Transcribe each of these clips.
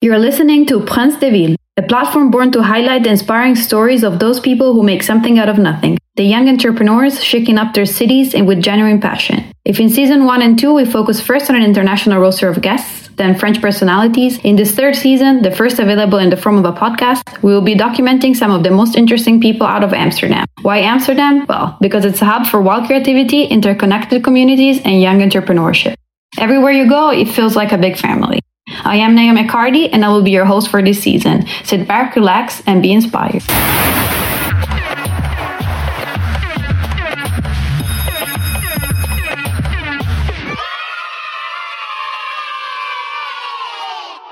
You're listening to Prince de Ville, a platform born to highlight the inspiring stories of those people who make something out of nothing, the young entrepreneurs shaking up their cities and with genuine passion. If in season one and two we focus first on an international roster of guests, then French personalities, in this third season, the first available in the form of a podcast, we will be documenting some of the most interesting people out of Amsterdam. Why Amsterdam? Well, because it's a hub for wild creativity, interconnected communities, and young entrepreneurship. Everywhere you go, it feels like a big family. I am Naomi McCarty, and I will be your host for this season. Sit back, relax, and be inspired.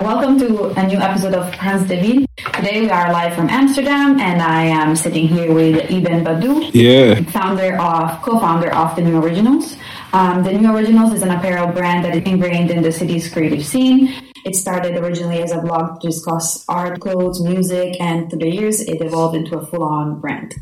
Welcome to a new episode of Prince de Ville. Today we are live from Amsterdam, and I am sitting here with Eben Badu, Yeah. founder of co-founder of the New Originals. Um, the New Originals is an apparel brand that is ingrained in the city's creative scene. It started originally as a blog to discuss art, clothes, music, and through the years it evolved into a full-on brand.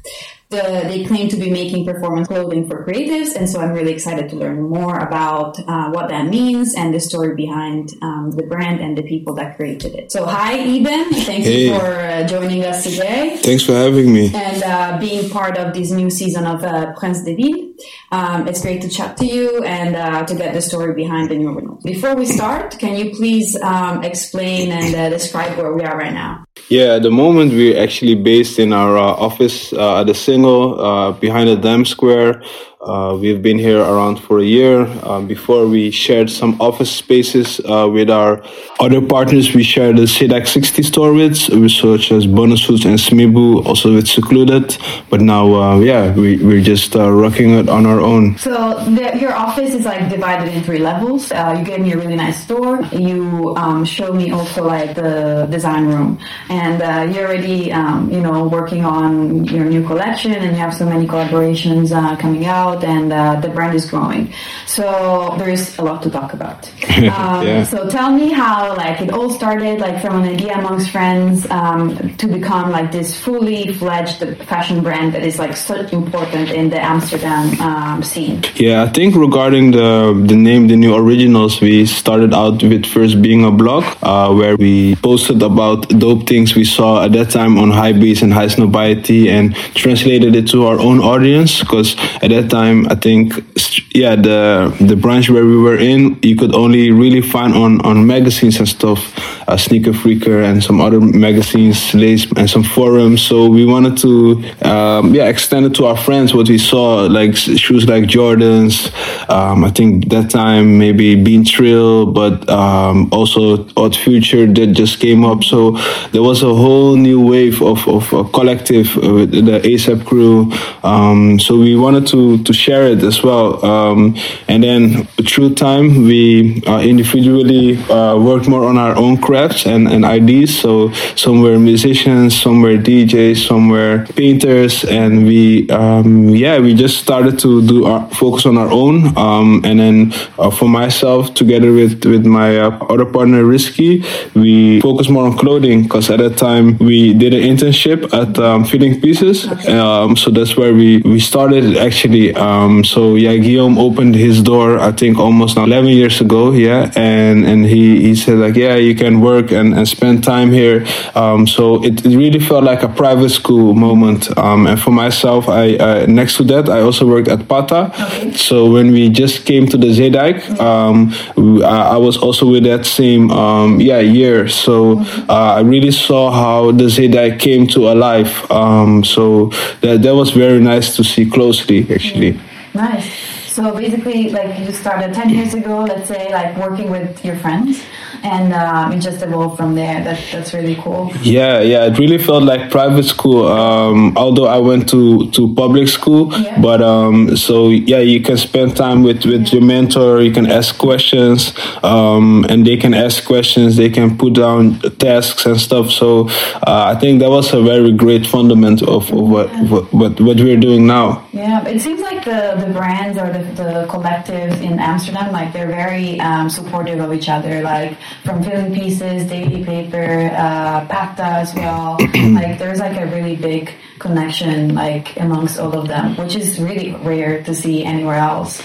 The, they claim to be making performance clothing for creatives, and so I'm really excited to learn more about uh, what that means and the story behind um, the brand and the people that created it. So, hi, Eben. Thank Hey. you for uh, joining us today Thanks for having me. and uh, being part of this new season of uh, Prince de Ville. Um, it's great to chat to you and uh, to get the story behind the new original. Before we start, can you please um, explain and uh, describe where we are right now? Yeah, at the moment we're actually based in our uh, office uh, at the Singel uh, behind the Dam Square. Uh, we've been here around for a year. Uh, before we shared some office spaces uh, with our other partners, we shared the Zeedijk 60 store with, such as Bonus Foods and Smibu, also with Secluded. But now, uh, yeah, we, we're just uh, rocking it on our own. So the, your office is like divided in three levels. Uh, you gave me a really nice store. You um, showed me also like the design room, and uh, you're already um, you know working on your new collection, and you have so many collaborations coming out, and uh, the brand is growing. So there is a lot to talk about. Um, Yeah. So tell me how like it all started, like from an idea amongst friends um, to become like this fully fledged fashion brand that is like so important in the Amsterdam um, scene. Yeah, I think regarding the the name, the new originals, we started out with first being a blog uh, where we posted about dope things we saw at that time on high beats and Highsnobiety and translated it to our own audience. Because at that time, I think yeah, the the branch where we were in, you could only really find on on magazines and stuff, uh, Sneaker Freaker and some other magazines, and some forums. So we wanted to um, yeah extend it to our friends what we saw like shoes like Jordans. Um, I think that time maybe Been Trill, but um, also Odd Future that just came up. So there was a whole new wave of of a collective uh, the ASAP crew. Um, so we wanted to to share it as well. Um, and then through time we uh, individually uh, worked more on our own crafts and, and ideas. So some were musicians, some were DJs, some were painters, and we um, yeah we just started to do our focus on our own. Um, and then uh, for myself, together with with my uh, other partner Rizky, we focus more on clothing because at that time we did an internship at um, Filling Pieces. Um, so that's where we we started actually. Um, so yeah, Guillaume opened his door I think almost now 11 years ago. Yeah, and and he he said like yeah you can work and, and spend time here. Um, so it, it really felt like a private school moment. Um, and for myself, I uh, next to that I also worked at Patta. So when we just came to the Zeedijk, um, I I was also with that same um, yeah year. So uh, I really saw how the Zeedijk came to alive. Um, so that that was very nice to see closely actually. Nice. So basically, like you started 10 years ago, let's say, like working with your friends, and um, it just evolved from there. That, that's really cool. Yeah, yeah, it really felt like private school. Um, although I went to, to public school, Yeah. but um, so yeah, you can spend time with, with your mentor. You can ask questions, um, and they can ask questions. They can put down tasks and stuff. So uh, I think that was a very great fundament of, of what, what what what we're doing now. Yeah, it seems like the, the brands or the, the collectives in Amsterdam, like they're very um, supportive of each other. Like from Filling Pieces, Daily Paper, uh, Patta as well. like there's like a really big connection like amongst all of them, which is really rare to see anywhere else.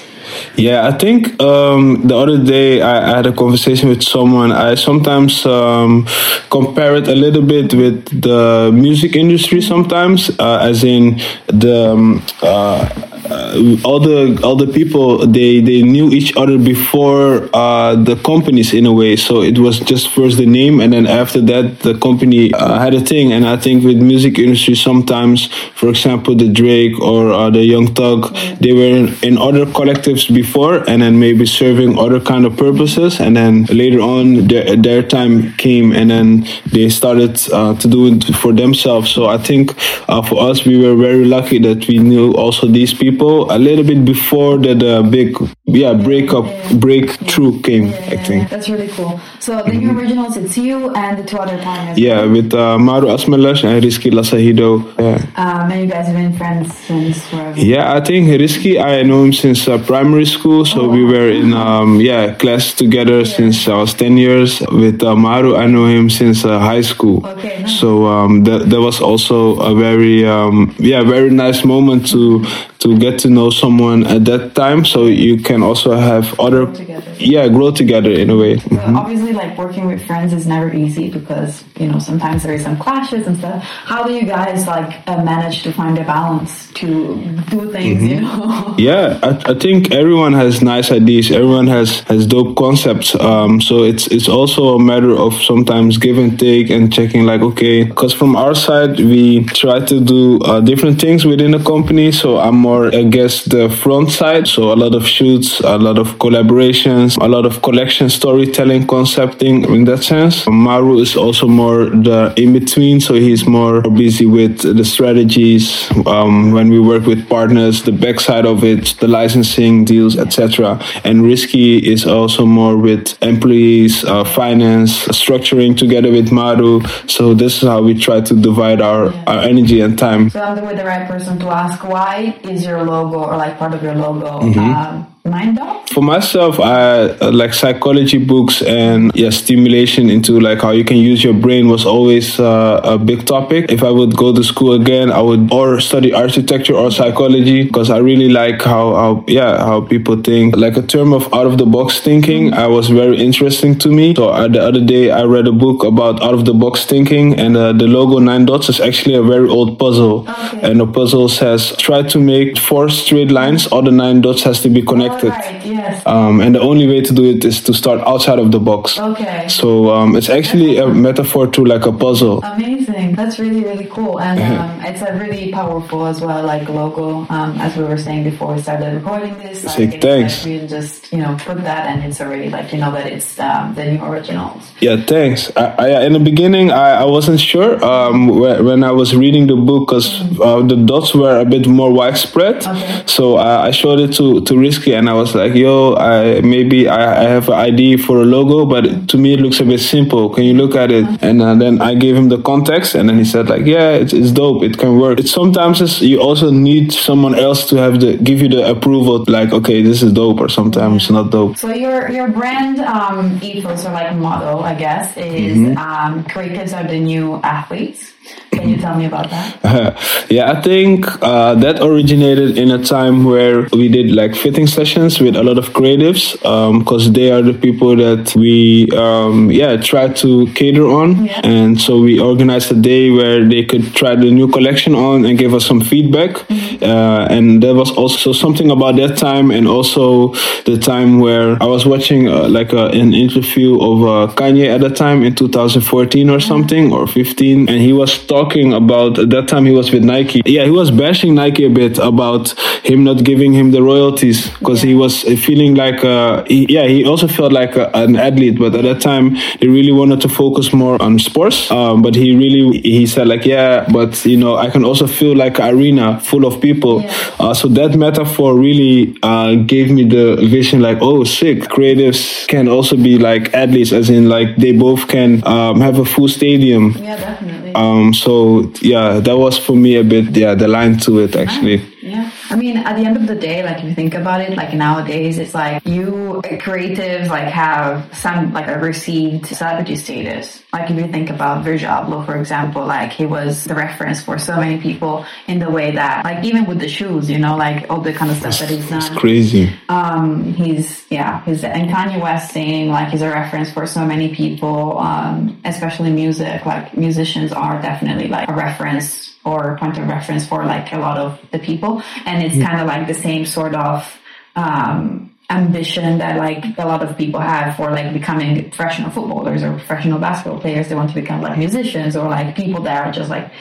Yeah, I think um, the other day I, I, had a conversation with someone. I sometimes um, compare it a little bit with the music industry sometimes, uh, as in the um, uh, uh, all the all the people they they knew each other before uh, the companies in a way. So it was just first the name, and then after that the company uh, had a thing. And I think with music industry sometimes, for example, the Drake or uh, the Young Thug, they were in, other collectives before, and then maybe serving other kind of purposes. And then later on, their, their time came, and then they started uh, to do it for themselves. So I think uh, for us, we were very lucky that we knew also these people people a little bit before that uh, big yeah breakup yeah. breakthrough came yeah, I think. That's really cool. So the mm-hmm. new originals, it's you and the two other partners. Yeah, with uh, Maru Asmelash and Rizky Lasahido. Yeah. Um, and you guys have been friends since forever. Yeah, I think Rizky, I know him since uh, primary school. So oh, we were in um, yeah class together since I was ten years. With uh, Maru, I know him since uh, high school. Okay. Nice. So um, that that was also a very um, yeah very nice moment to to get to know someone at that time so you can also have other yeah grow together in a way. So mm-hmm. obviously like working with friends is never easy because you know sometimes there is some clashes and stuff. How do you guys like uh, manage to find a balance to do things mm-hmm. you know? Yeah I, I, think everyone has nice ideas. Everyone has has dope concepts. Um, so it's it's also a matter of sometimes give and take and checking like okay because from our side we try to do uh, different things within the company. So i'm more against the front side. So a lot of shoots, a lot of collaborations, a lot of collection storytelling, concepting in that sense. Maru is also more the in between. So he's more busy with the strategies um, when we work with partners, the backside of it, the licensing deals, etc. And Rizky is also more with employees, uh, finance, structuring together with Maru. So this is how we try to divide our, our energy and time. So I'm the right person to ask why is is your logo or like part of your logo mm-hmm. um, Nine Dots? For myself, I uh, like psychology books and yeah, stimulation into like how you can use your brain was always uh, a big topic. If I would go to school again, I would or study architecture or psychology because I really like how, how yeah how people think. Like a term of out of the box thinking, I was very interesting to me. So uh, the other day, I read a book about out of the box thinking, and uh, the logo Nine Dots is actually a very old puzzle, okay. and the puzzle says try to make four straight lines. All the nine dots has to be connected Right, yes. Um, and the only way to do it is to start outside of the box. Okay. So um, it's actually a metaphor to like a puzzle. Amazing. That's really, really cool. And um, it's a really powerful as well, like logo. Um, as we were saying before we started recording this. Like, thanks. Like you just, you know, put that and it's already like, you know, that it's um, the new originals. Yeah, thanks. I, I, in the beginning, I, I wasn't sure um, when I was reading the book because mm-hmm. uh, the dots were a bit more widespread. Okay. So uh, I showed it to, to Rizky and I was like, yo, I, maybe I, I have an idea for a logo, but to me it looks a bit simple. Can you look at it? And uh, then I gave him the context, and then he said like, yeah, it's, it's dope. It can work. It's sometimes it's, you also need someone else to have the give you the approval, like, okay, this is dope, or sometimes not dope. So your your brand um, ethos or like motto, I guess, is mm-hmm. um, creatives are the new athletes. Can you tell me about that? yeah, I think uh, that originated in a time where we did like fitting sessions with a lot of creatives because um, they are the people that we um, yeah try to cater on, yeah. and so we organized a day where they could try the new collection on and give us some feedback. Mm-hmm. Uh, and there was also something about that time, and also the time where I was watching uh, like a, an interview of uh, Kanye at the time in 2014 or something or 15, and he was talking about at that time he was with Nike. Yeah, he was bashing Nike a bit about him not giving him the royalties because yeah. he was feeling like uh, he, yeah he also felt like a, an athlete, but at that time they really wanted to focus more on sports. Um, but he really he said like yeah, but you know I can also feel like an arena full of people. Yeah. Uh, so that metaphor really uh, gave me the vision like oh sick creatives can also be like athletes as in like they both can um, have a full stadium. Yeah, definitely. Um, so yeah, that was for me a bit yeah the line to it actually. Yeah. I mean, at the end of the day, like if you think about it, like nowadays, it's like you creatives like have some like a received celebrity status. Like if you think about Virgil Abloh, for example, like he was the reference for so many people in the way that, like even with the shoes, you know, like all the kind of stuff that he's done. It's crazy. Um, he's yeah, he's and Kanye West saying like he's a reference for so many people, um, especially music. Like musicians are definitely like a reference or point of reference for like a lot of the people, and it's kind of like the same sort of um, ambition that like a lot of people have for like becoming professional footballers or professional basketball players. They want to become like musicians or like people that are just like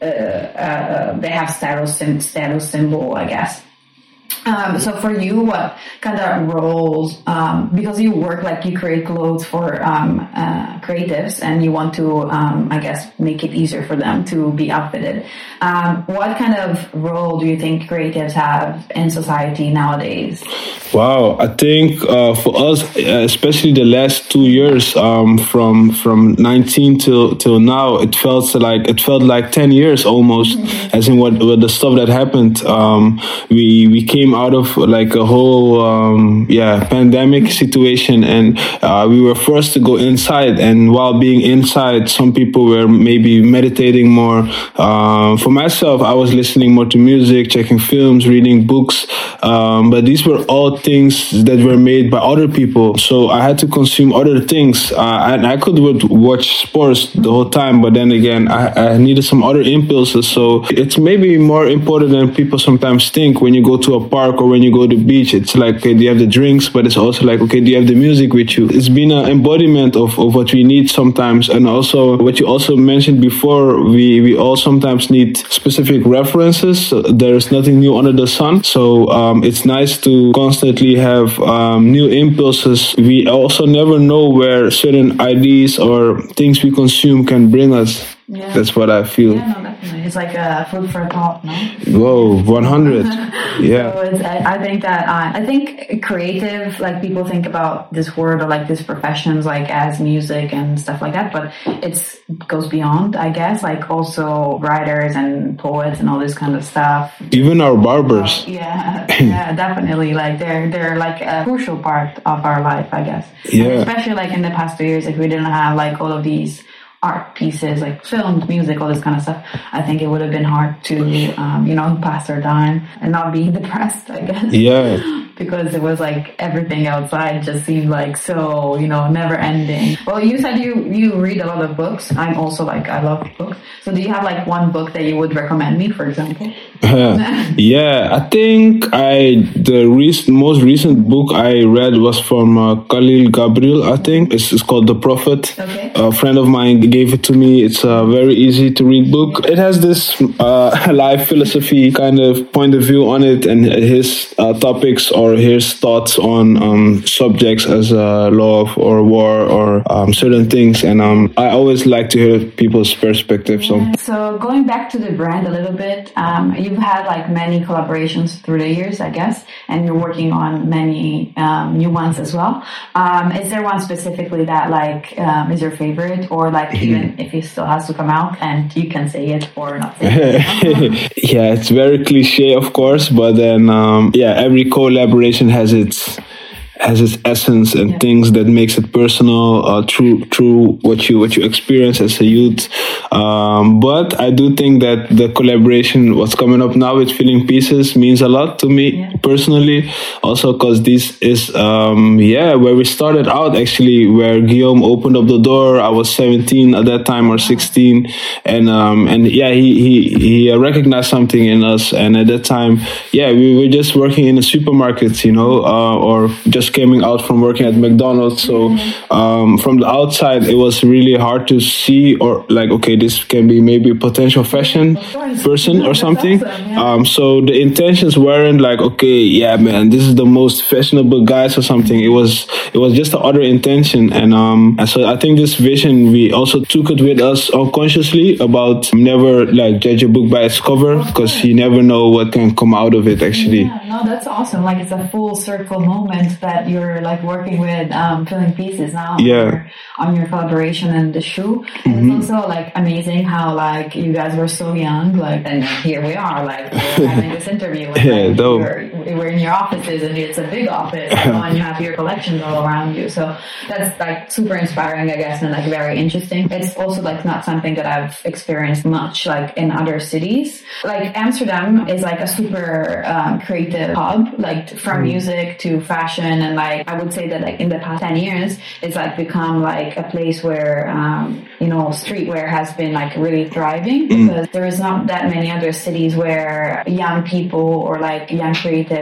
uh, uh, they have status status symbol, I guess. Um, so for you, what kind of roles? Um, because you work like you create clothes for um, uh, creatives, and you want to, um, I guess, make it easier for them to be outfitted. Um, what kind of role do you think creatives have in society nowadays? Wow, I think uh, for us, especially the last two years, um, from from nineteen till till now, it felt like it felt like ten years almost. Mm-hmm. As in what, what the stuff that happened, we we came out of like a whole um, yeah pandemic situation, and uh, we were forced to go inside. And while being inside, some people were maybe meditating more. Uh, for myself, I was listening more to music, checking films, reading books. Um, but these were all things that were made by other people, so I had to consume other things. Uh, and I could watch sports the whole time, but then again, I, I needed some other impulses. So it's maybe more important than people sometimes think when you go to a park or when you go to the beach. It's like, okay, do you have the drinks? But it's also like, okay, do you have the music with you? It's been an embodiment of, of what we need sometimes. And also what you also mentioned before, we, we all sometimes need specific references. There's nothing new under the sun. So um, it's nice to constantly have um, new impulses. We also never know where certain ideas or things we consume can bring us. Yeah. That's what I feel. Yeah, no. It's like a food for thought, no? Whoa, 100. yeah. So I, I, think that, uh, I think creative, like people think about this word or like these professions like as music and stuff like that, but it's goes beyond, I guess, like also writers and poets and all this kind of stuff. Even our barbers. Uh, yeah, yeah, definitely. Like they're, they're like a crucial part of our life, I guess. Yeah. And especially like in the past two years, if we didn't have like all of these art pieces like films, music, all this kind of stuff, I think it would have been hard to, um, you know, pass our time and not be depressed, I guess. Yeah. Because it was like everything outside just seemed like so, you know, never ending. Well, you said you, you read a lot of books. I'm also like, I love books. So do you have like one book that you would recommend me, for example? Uh, yeah, I think I, the recent, most recent book I read was from uh, Khalil Gibran, I think. It's, it's called The Prophet. Okay. A friend of mine gave it to me. It's a very easy to read book. It has this uh, life philosophy kind of point of view on it and his uh, topics or his thoughts on um, subjects as uh, love or war or um, certain things. And um, I always like to hear people's perspective. So, so going back to the brand a little bit, um, you've had like many collaborations through the years, I guess, and you're working on many um, new ones as well. Um, is there one specifically that like is your favorite, or like even if it still has to come out and you can say it or not say it? yeah, it's very cliche, of course, but then yeah, every collaboration has its has its essence and yeah. things that makes it personal uh, through through what you what you experience as a youth. Um, but I do think that the collaboration, what's coming up now with Filling Pieces, means a lot to me yeah. personally. Also, because this is um, yeah where we started out actually, where Guillaume opened up the door. I was 17 at that time or 16, and um, and yeah, he he he recognized something in us, and at that time, yeah, we were just working in a supermarket, you know, uh, or just just coming out from working at McDonald's. So um, from the outside, it was really hard to see or like, okay, this can be maybe a potential fashion person or something. Um, so the intentions weren't like, okay, yeah, man, this is the most fashionable guys or something. It was it was just the other intention, and um, so I think this vision we also took it with us unconsciously about never like judge a book by its cover because you never know what can come out of it actually. Yeah, no, that's awesome. Like it's a full circle moment that that you're like working with um, Filling Pieces now. Yeah. On your, on your collaboration and the shoe. And Mm-hmm. it's also like amazing how like you guys were so young, like, and here we are, like having this interview. And, Yeah, like, dope. We're in your offices and it's a big office and you have your collections all around you. So that's like super inspiring, I guess, and like very interesting. It's also like not something that I've experienced much like in other cities. Like Amsterdam is like a super um, creative hub, like from music to fashion. And like, I would say that like in the past 10 years, it's like become like a place where, um, you know, streetwear has been like really thriving because there is not that many other cities where young people or like young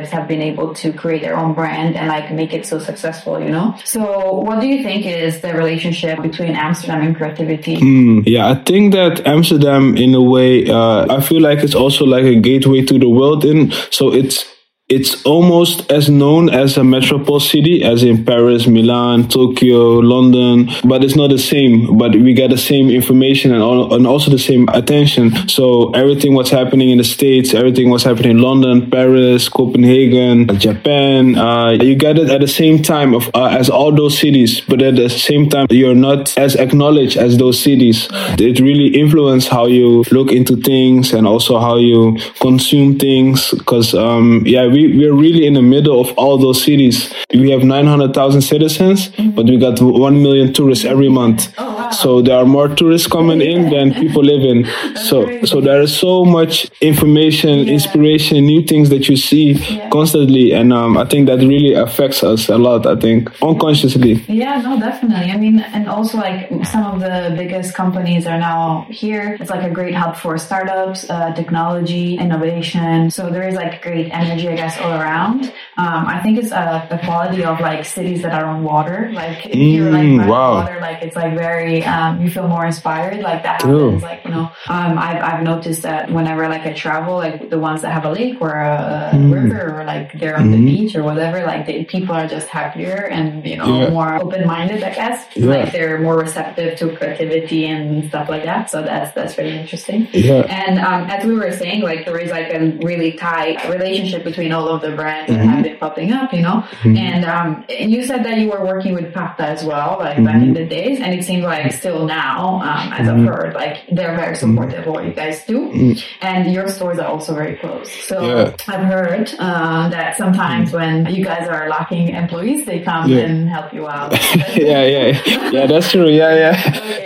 have been able to create their own brand and like make it so successful, you know? So what do you think is the relationship between Amsterdam and creativity? Mm, yeah, I think that Amsterdam, in a way, uh, I feel like it's also like a gateway to the world. In so it's it's almost as known as a metropole city as in Paris, Milan, Tokyo, London, but it's not the same. But we get the same information and, all, and also the same attention. So everything what's happening in the States, everything what's happening in London, Paris, Copenhagen, Japan, uh, you get it at the same time of uh, as all those cities, but at the same time you're not as acknowledged as those cities. It really influences how you look into things and also how you consume things. Because um, yeah, we we're really in the middle of all those cities. We have nine hundred thousand citizens, but we got one million tourists every month. Oh, wow. So there are more tourists coming in than people live in. So so there is so much information, inspiration, new things that you see constantly, and um, I think that really affects us a lot. I think unconsciously. Yeah, no, definitely. I mean, and also like some of the biggest companies are now here. It's like a great hub for startups, uh, technology, innovation. So there is like great energy, I guess, all around. Um, I think it's a, a quality of like cities that are on water. Like if you're like Mm, wow. water, like it's like very, um, you feel more inspired. Like that happens. Like you know, um, I've I've noticed that whenever like I travel, like the ones that have a lake or a, Mm. river or like they're on the beach or whatever, like the people are just happier and you know Mm-hmm. Yeah. more open minded. I guess Yeah. like they're more receptive to creativity and stuff like that. So that's that's really interesting. Yeah. And um, as we were saying, like there is like a really tight relationship between all of the brands Mm-hmm. Been popping up, you know. And um, and you said that you were working with Patta as well, like back Mm-hmm. in the days, and it seems like still now, um, as I've heard, like they're very supportive of what you guys do, and your stores are also very close. So Mm-hmm. Yeah. I've heard uh, that sometimes when you guys are lacking employees, they come Yeah. and help you out. yeah, yeah, yeah. That's true. Yeah, yeah.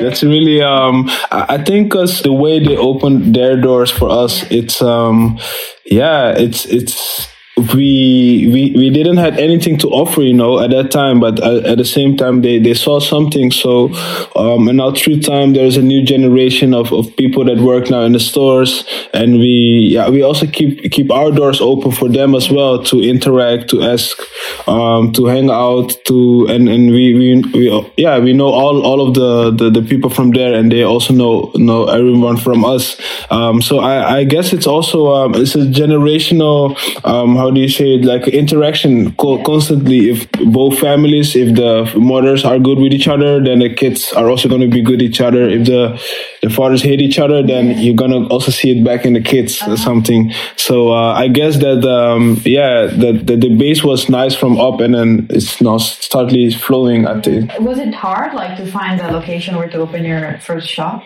That's really. Um, I I think because the way they opened their doors for us, it's um, yeah, it's it's we we we didn't have anything to offer, you know, at that time. But at, at the same time, they they saw something. So, um, and now through time, there's a new generation of, of people that work now in the stores, and we yeah we also keep keep our doors open for them as well to interact, to ask, um, to hang out, to and and we we, we yeah we know all all of the, the the people from there, and they also know know everyone from us. Um, so I I guess it's also um, it's a generational um, how do you say it like interaction co- constantly. If both families, if the mothers are good with each other, then the kids are also going to be good with each other. If the the fathers hate each other, then you're gonna also see it back in the kids or something. So uh, I guess that um, yeah, that the, the base was nice from up, and then it's now startly flowing. I think. Was it hard, like, to find a location where to open your first shop?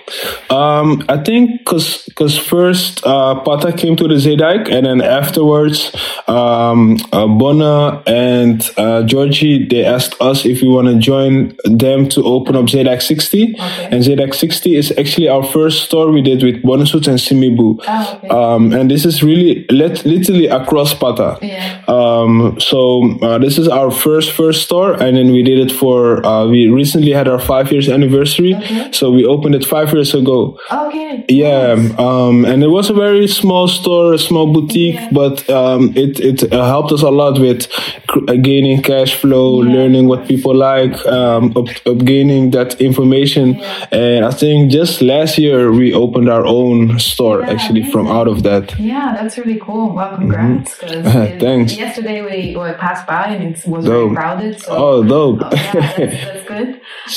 Um, I think because because first uh, Patta came to the Zeedijk, and then afterwards um, uh, Bona and uh, Georgie they asked us if we want to join them to open up Zeedijk 60. Okay. And Zeedijk 60 is actually our first store we did with Bonasuit and Simibu. Oh, okay. Um, and this is really lit- literally across Patta. Yeah. Um, so uh, this is our first first store, and then we did it for. Uh, we recently had our five years anniversary, Okay. so we opened it five years ago. Okay. Yeah, Nice. um, and it was a very small store, a small boutique, Yeah. but um, it it helped us a lot with gaining cash flow, Yeah. learning what people like, um, up, up gaining that information. And I think just last year we opened our own store Yeah, actually from out of that. Yeah, that's really cool. Well, congrats. 'cause Mm-hmm. Thanks. Yesterday we, we passed by and it was Dope. very crowded. So Oh, dope! Oh, yeah, that's, that's good.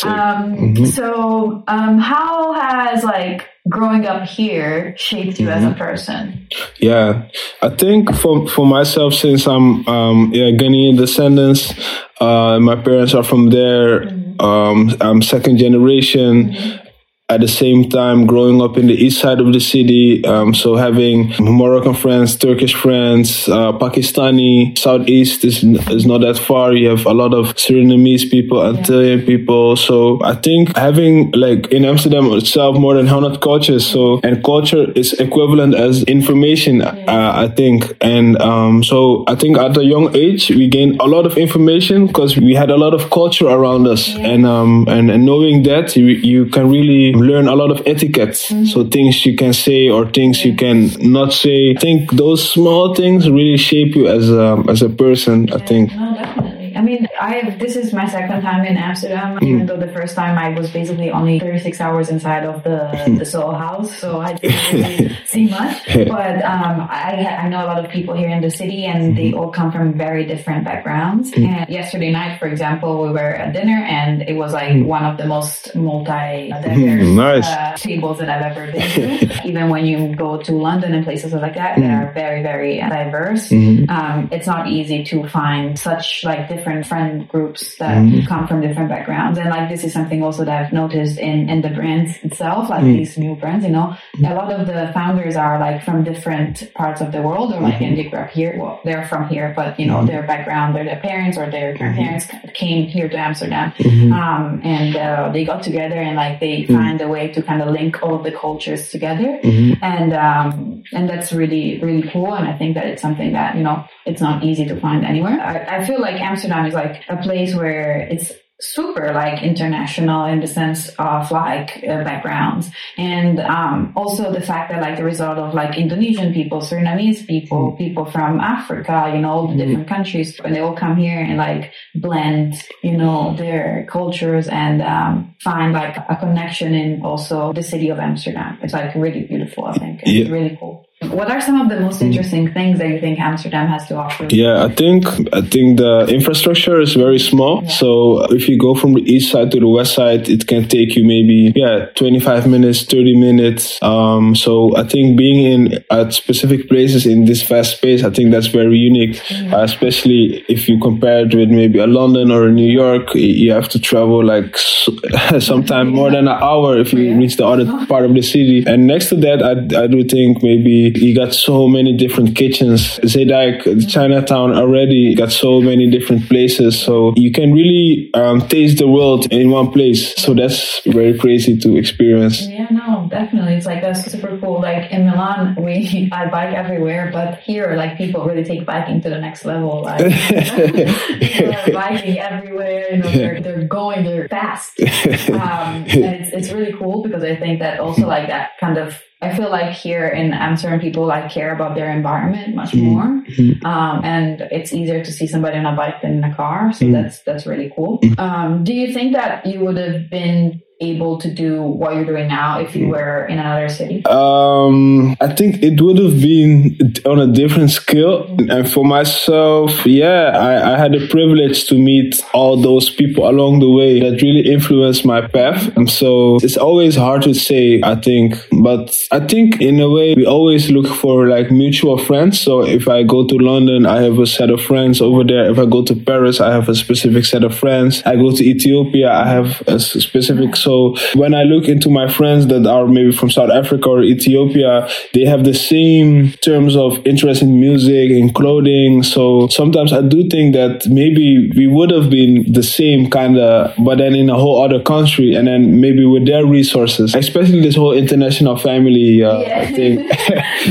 Um, Mhm. So, um, how has like growing up here shaped you as Mm-hmm. a person? Yeah, I think for for myself, since I'm um, yeah, Ghanaian descendants, Uh, my parents are from there. Mm-hmm. Um, I'm second generation. Mm-hmm at the same time growing up in the east side of the city um, so having moroccan friends turkish friends uh, pakistani southeast is, is not that far. You have a lot of surinamese people antillean people. So i think having like in amsterdam itself more than 100 cultures so and culture is equivalent as information uh, i think. And um, so i think at a young age we gained a lot of information because we had a lot of culture around us. And um, and, and knowing that you, you can really learn a lot of etiquettes. Mm-hmm. So things you can say or things you can not say. I think those small things really shape you as a, as a person. I think. No. I mean, I this is my second time in Amsterdam, mm. even though the first time I was basically only 36 hours inside of the the Soul House, so I didn't really see much. But um, I I know a lot of people here in the city, and they mm-hmm. all come from very different backgrounds. Mm. And yesterday night, for example, we were at dinner, and it was like mm. one of the most multi diverse nice. uh, tables that I've ever been to. even when you go to London and places like that, they are very very diverse. Mm-hmm. Um, it's not easy to find such like different different friend groups that mm-hmm. come from different backgrounds. And like this is something also that I've noticed in, in the brands itself, like mm-hmm. these new brands, you know, a lot of the founders are like from different parts of the world or like mm-hmm. and they grew up here. Well, they're from here, but you know, mm-hmm. their background, their, their parents or their grandparents mm-hmm. came here to Amsterdam. Mm-hmm. Um, and uh, they got together and like they find a way to kind of link all of the cultures together. And, um, and that's really, really cool. And I think that it's something that, you know, it's not easy to find anywhere. I, I feel like Amsterdam is like a place where it's super like international in the sense of like uh, backgrounds and um, also the fact that like the result of like indonesian people surinamese people mm. people from africa you know all the mm. different countries and they all come here and like blend you know their cultures and um, find like a connection in also the city of amsterdam it's like really beautiful i think yeah. it's really cool what are some of the most interesting things that you think Amsterdam has to offer? Yeah, I think I think the infrastructure is very small. Yeah. So if you go from the east side to the west side, it can take you maybe yeah 25 minutes, 30 minutes. Um, so I think being in at specific places in this fast space, I think that's very unique. Mm-hmm. Uh, especially if you compare it with maybe a London or a New York, you have to travel like sometime more than an hour if you yeah. reach the other part of the city. And next to that, I I do think maybe you got so many different kitchens. Zeedijk, Chinatown already got so many different places. So you can really um, taste the world in one place. So that's very crazy to experience. Yeah, no, definitely. It's like that's super cool. Like in Milan, we I bike everywhere, but here, like people really take biking to the next level. Like people are biking everywhere. You know, they're, they're going, they're fast, um, and it's it's really cool because I think that also like that kind of I feel like here in Amsterdam, people like care about their environment much mm-hmm. more, mm-hmm. um, and it's easier to see somebody on a bike than in a car. So mm-hmm. that's that's really cool. Mm-hmm. Um, do you think that you would have been able to do what you're doing now if you mm. were in another city? Um, I think it would have been on a different scale. And for myself, yeah, I, I, had the privilege to meet all those people along the way that really influenced my path. And so it's always hard to say, I think, but I think in a way we always look for like mutual friends. So if I go to London, I have a set of friends over there. If I go to Paris, I have a specific set of friends. I go to Ethiopia, I have a specific so when I look into my friends that are maybe from South Africa or Ethiopia, they have the same terms of interest in music and clothing. So sometimes I do think that maybe we would have been the same kind of, but then in a whole other country and then maybe with their resources, especially this whole international family uh, yeah. thing,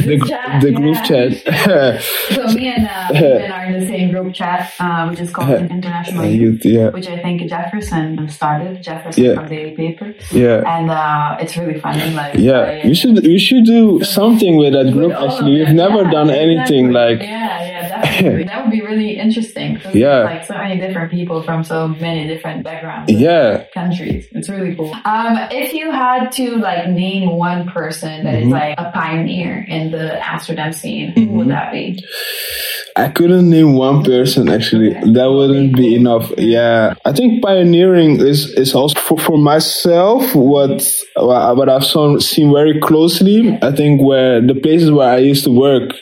the, chat, the group yeah. chat. so me and uh, are in the same group chat, um, which is called International Youth, yeah. which I think Jefferson started. Jefferson yeah. from the paper. Yeah. And uh, it's really funny. Like yeah, I, we should you should do something with that group. Actually, we've never yeah, done anything exactly. like. Yeah, yeah, definitely. that would be really interesting. Yeah. Like so many different people from so many different backgrounds. Yeah. Countries. It's really cool. Um, if you had to like name one person that mm-hmm. is like a pioneer in the Amsterdam scene, mm-hmm. who would mm-hmm. that be? I couldn't name one person actually. That wouldn't be enough. Yeah, I think pioneering is is also for, for myself what what I've seen very closely. I think where the places where I used to work,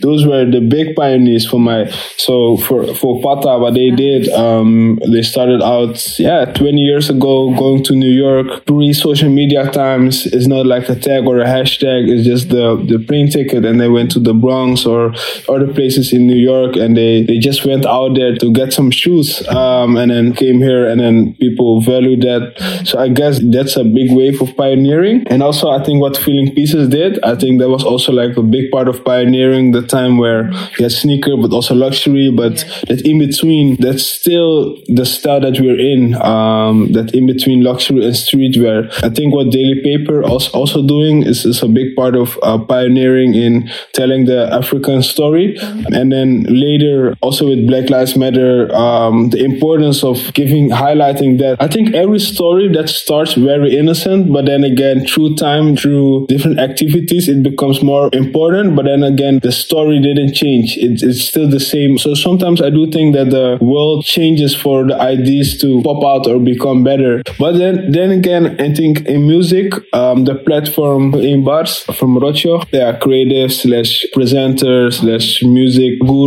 those were the big pioneers for my. So for for Patta, what they did, um, they started out yeah 20 years ago going to New York pre social media times. It's not like a tag or a hashtag. It's just the the plane ticket, and they went to the Bronx or other places in New York, and they they just went out there to get some shoes, um, and then came here, and then people value that. So I guess that's a big wave of pioneering. And also, I think what Filling Pieces did, I think that was also like a big part of pioneering the time where you had sneaker, but also luxury, but that in between, that's still the style that we're in, um, that in between luxury and streetwear. I think what Daily Paper also, also doing is, is a big part of uh, pioneering in telling the African story. And then later, also with Black Lives Matter, um, the importance of giving, highlighting that. I think every story that starts very innocent, but then again, through time, through different activities, it becomes more important. But then again, the story didn't change. It, it's still the same. So sometimes I do think that the world changes for the ideas to pop out or become better. But then, then again, I think in music, um, the platform in bars from Rocho, they are creative slash presenter slash music guru,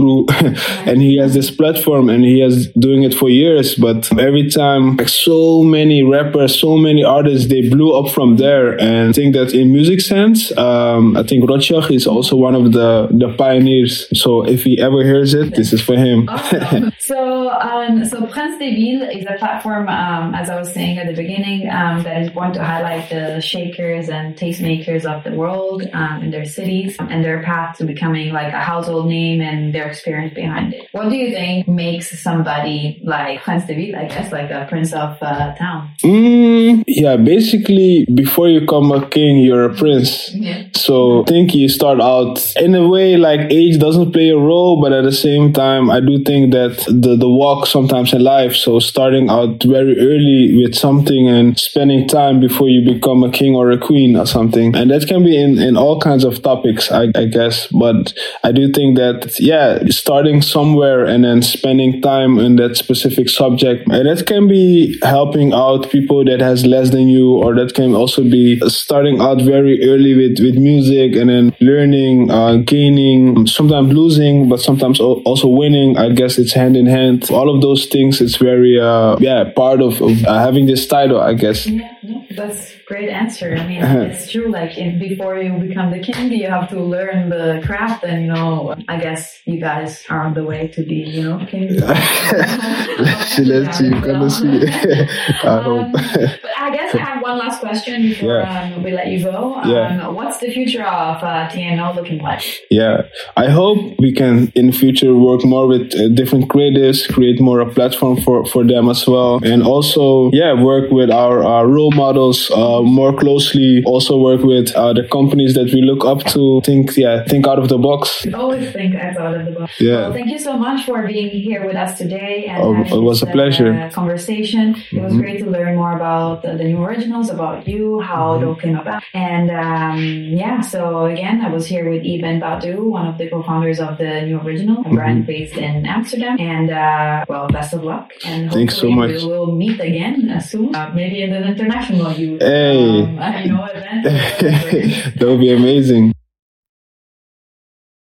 and he has this platform and he has doing it for years. But every time, like so many rappers, so many artists, they blew up from there. And I think that in music sense, um, I think Rochach is also one of the the pioneers. So if he ever hears it, this is for him. Awesome. so um, so Prince de ville is a platform, um, as I was saying at the beginning, um, that is born to highlight the shakers and tastemakers of the world um, in their cities and their path to becoming like a household name and their experience behind it. What do you think makes somebody like Prince des Villes, I guess, like a prince of uh, town? Mm, yeah, basically, before you become a king, you're a prince. Yeah. So I think you start out in a way like age doesn't play a role, but at the same time, I do think that the, the walk sometimes in life. So starting out very early with something and spending time before you become a king or a queen or something. And that can be in, in all kinds of topics, I, I guess. But I do think that, yeah, starting somewhere and then spending time in that specific subject, and that can be helping out people that has less than you, or that can also be starting out very early with, with music and then learning, uh, gaining, sometimes losing, but sometimes also winning. I guess it's hand in hand. All of those things, it's very, uh, yeah, part of, of uh, having this title, I guess. Yeah, that's great answer. I mean, uh-huh. it's true. Like, if, before you become the king, you have to learn the craft, and you know, I guess you guys are on the way to be, you know, king. Let's see. Gonna see. I hope. I guess I have one last question before yeah. um, we let you go. Um, yeah. What's the future of uh, TNO looking like? Yeah, I hope we can in future work more with uh, different creators, create more a platform for for them as well, and also yeah, work with our, our role models. Uh, uh, more closely also work with uh, the companies that we look up to. Think, yeah, think out of the box. Always think out of the box. Yeah. Well, thank you so much for being here with us today. And oh, it was a pleasure. Uh, conversation. It was mm-hmm. great to learn more about the, the new originals, about you, how mm-hmm. it all came about. And um, yeah, so again, I was here with Eben Badu, one of the co-founders of the new original, a mm-hmm. brand based in Amsterdam. And uh, well, best of luck. And Thanks so much. We will meet again uh, soon, uh, maybe in the international. You. Hey. Um, you know, event. that would be amazing.